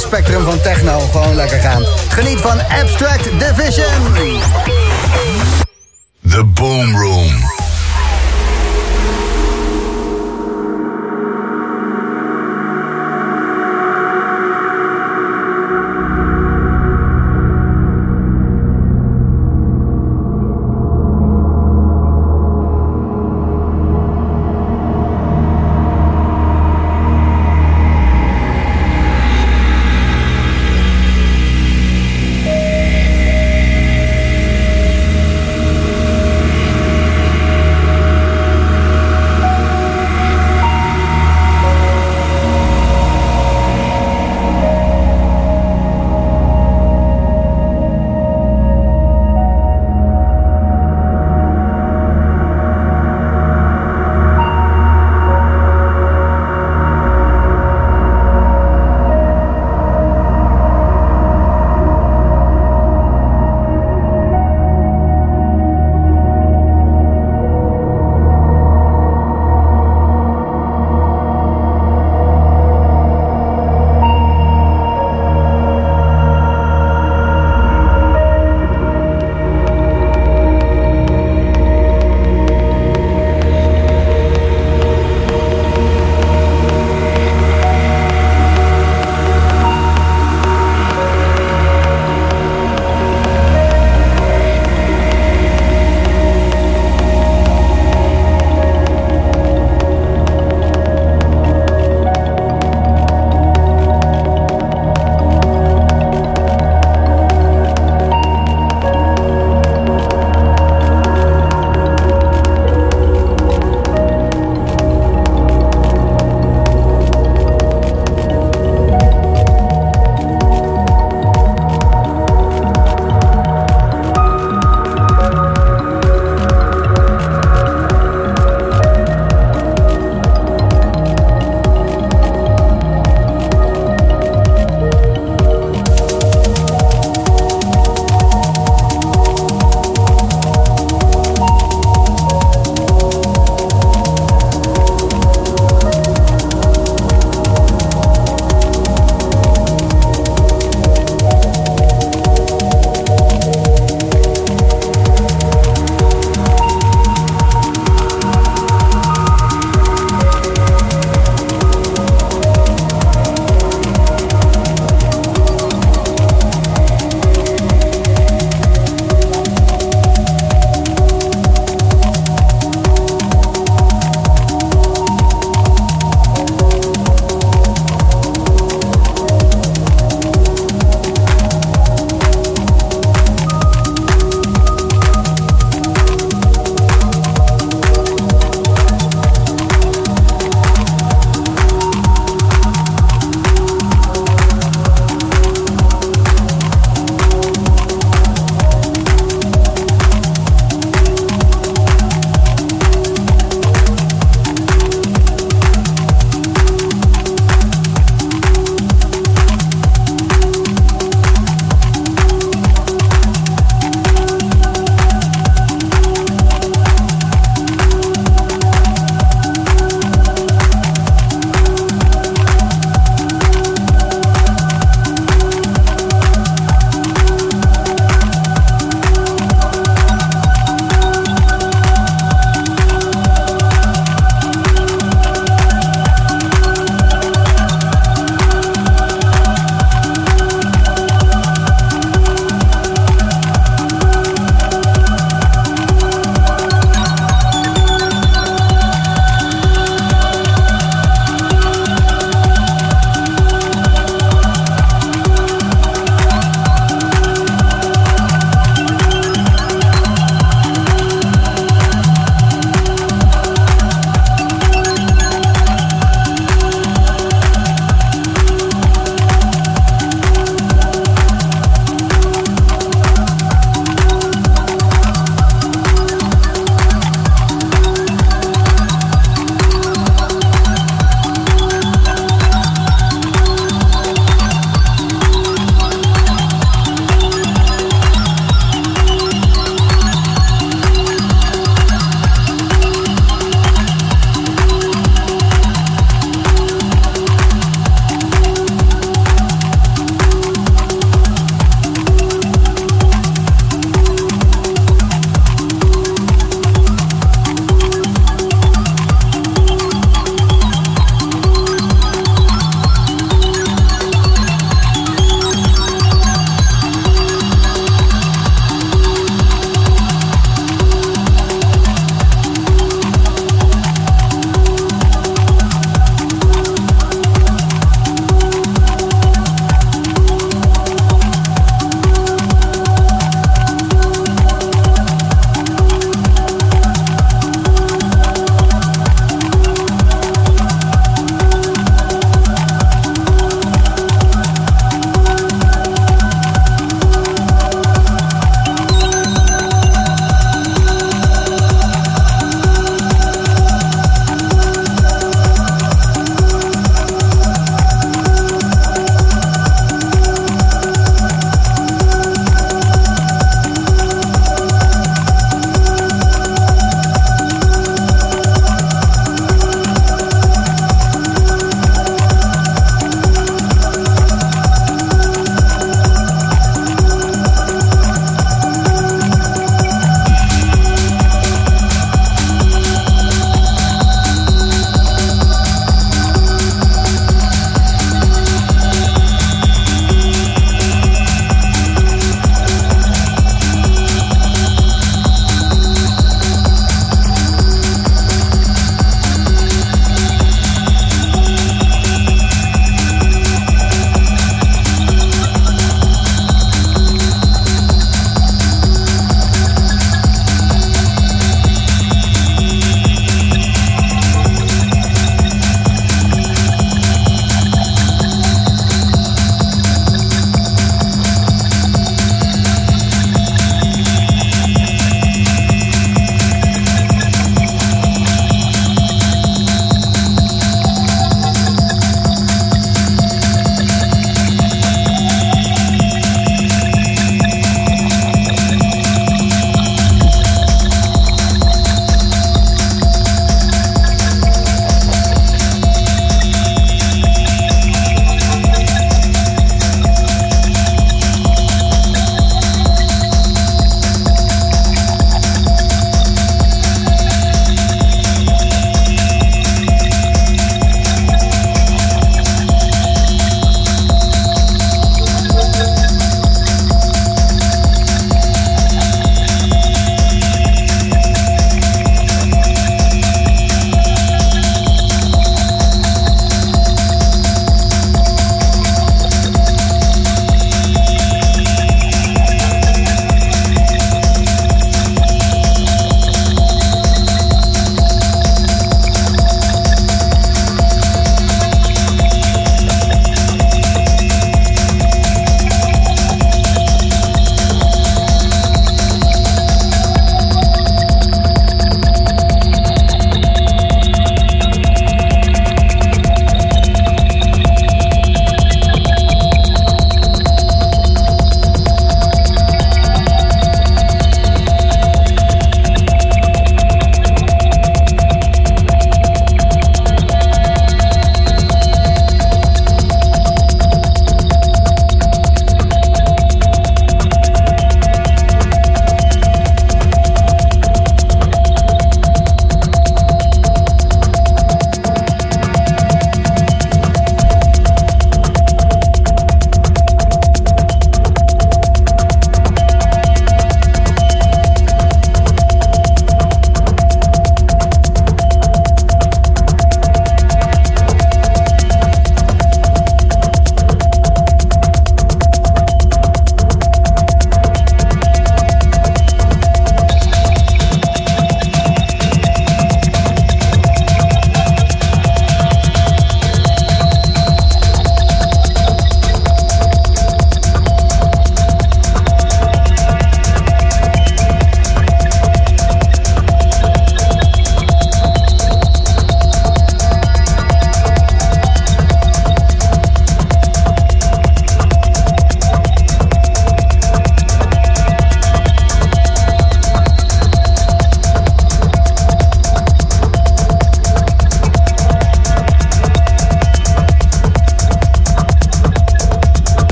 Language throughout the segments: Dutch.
spectrum van techno gewoon lekker gaan. Geniet van Abstract Division. The Boom Room.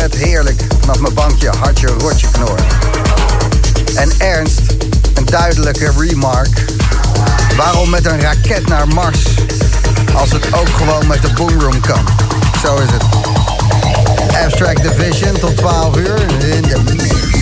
Moddervet, heerlijk. Vanaf mijn bankje, hartje, rotje knor. En Ernst, een duidelijke remark. Waarom met een raket naar Mars? Als het ook gewoon met de boomroom kan. Zo is het. Abstract Division tot 12 uur in de Abstract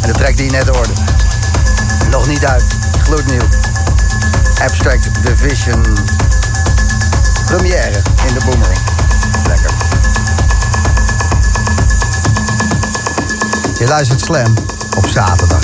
En de track die je net hoorde. Nog niet uit. Gloednieuw. Abstract Division. Première in de Boomerang. Lekker. Je luistert Slam op zaterdag.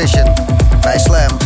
Vision bij Slam.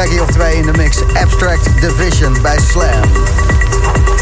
Trackje of twee in de mix. Abstract Division bij Slam.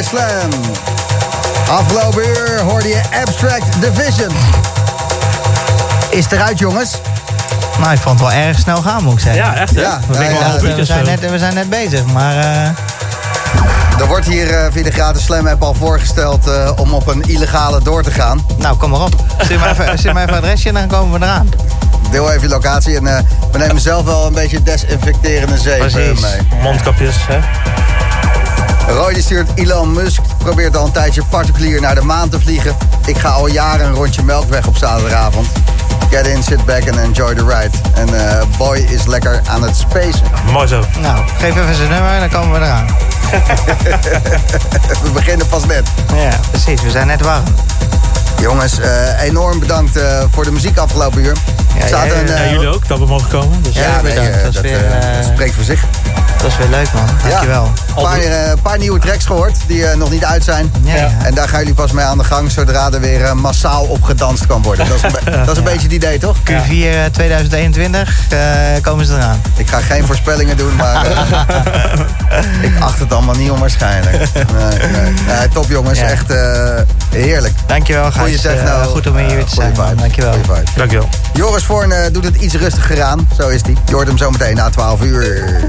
Bij Slam. Afgelopen uur hoorde je Abstract Division. Is het eruit, jongens? Nou, ik vond het wel erg snel gaan, moet ik zeggen. Ja, echt hè? Ja, we, ja, ja, ja, we, zijn net, we zijn net bezig, maar... eh, Er wordt hier eh, via de gratis Slam app al voorgesteld eh, om op een illegale door te gaan. nou, kom maar op. Stuur maar even, stuur maar even adresje en dan komen we eraan. Deel even je locatie en we nemen zelf wel een beetje desinfecterende zeep Precies. mee. Mondkapjes, hè? Roy die stuurt Elon Musk probeert al een tijdje particulier naar de maan te vliegen. Ik ga al jaren een rondje melkweg op zaterdagavond. Get in, sit back and enjoy the ride. En eh, Boy is lekker aan het spacen. Mooi zo. Nou, geef even zijn nummer en dan komen we eraan. We beginnen pas net. Ja, precies. We zijn net warm. Jongens, eh, enorm bedankt eh, voor de muziek afgelopen uur. Ja, staat een, Ja, eh, jullie ook, dat we mogen komen. Dus, Ja, ja, nee, bedankt. eh, Dat is dat, weer, eh, dat spreekt voor zich. Dat is weer leuk, man. Dankjewel. Een paar, eh, paar nieuwe tracks gehoord die eh, nog niet uit zijn. Ja, ja. En daar gaan jullie pas mee aan de gang zodra er weer massaal op gedanst kan worden. Dat is een, dat is een beetje het idee, toch? Q4 eh, 2021 eh, komen ze eraan. Ik ga geen voorspellingen doen, maar ik acht het allemaal niet onwaarschijnlijk. Nee, top jongens, Ja. echt eh, heerlijk. Dankjewel, Goeie Gijs. techno. Goed om hier weer te zijn. Dankjewel. Dankjewel. Joris Voorn eh, doet het iets rustiger aan, zo is hij. Je hoort hem zo meteen na 12 uur.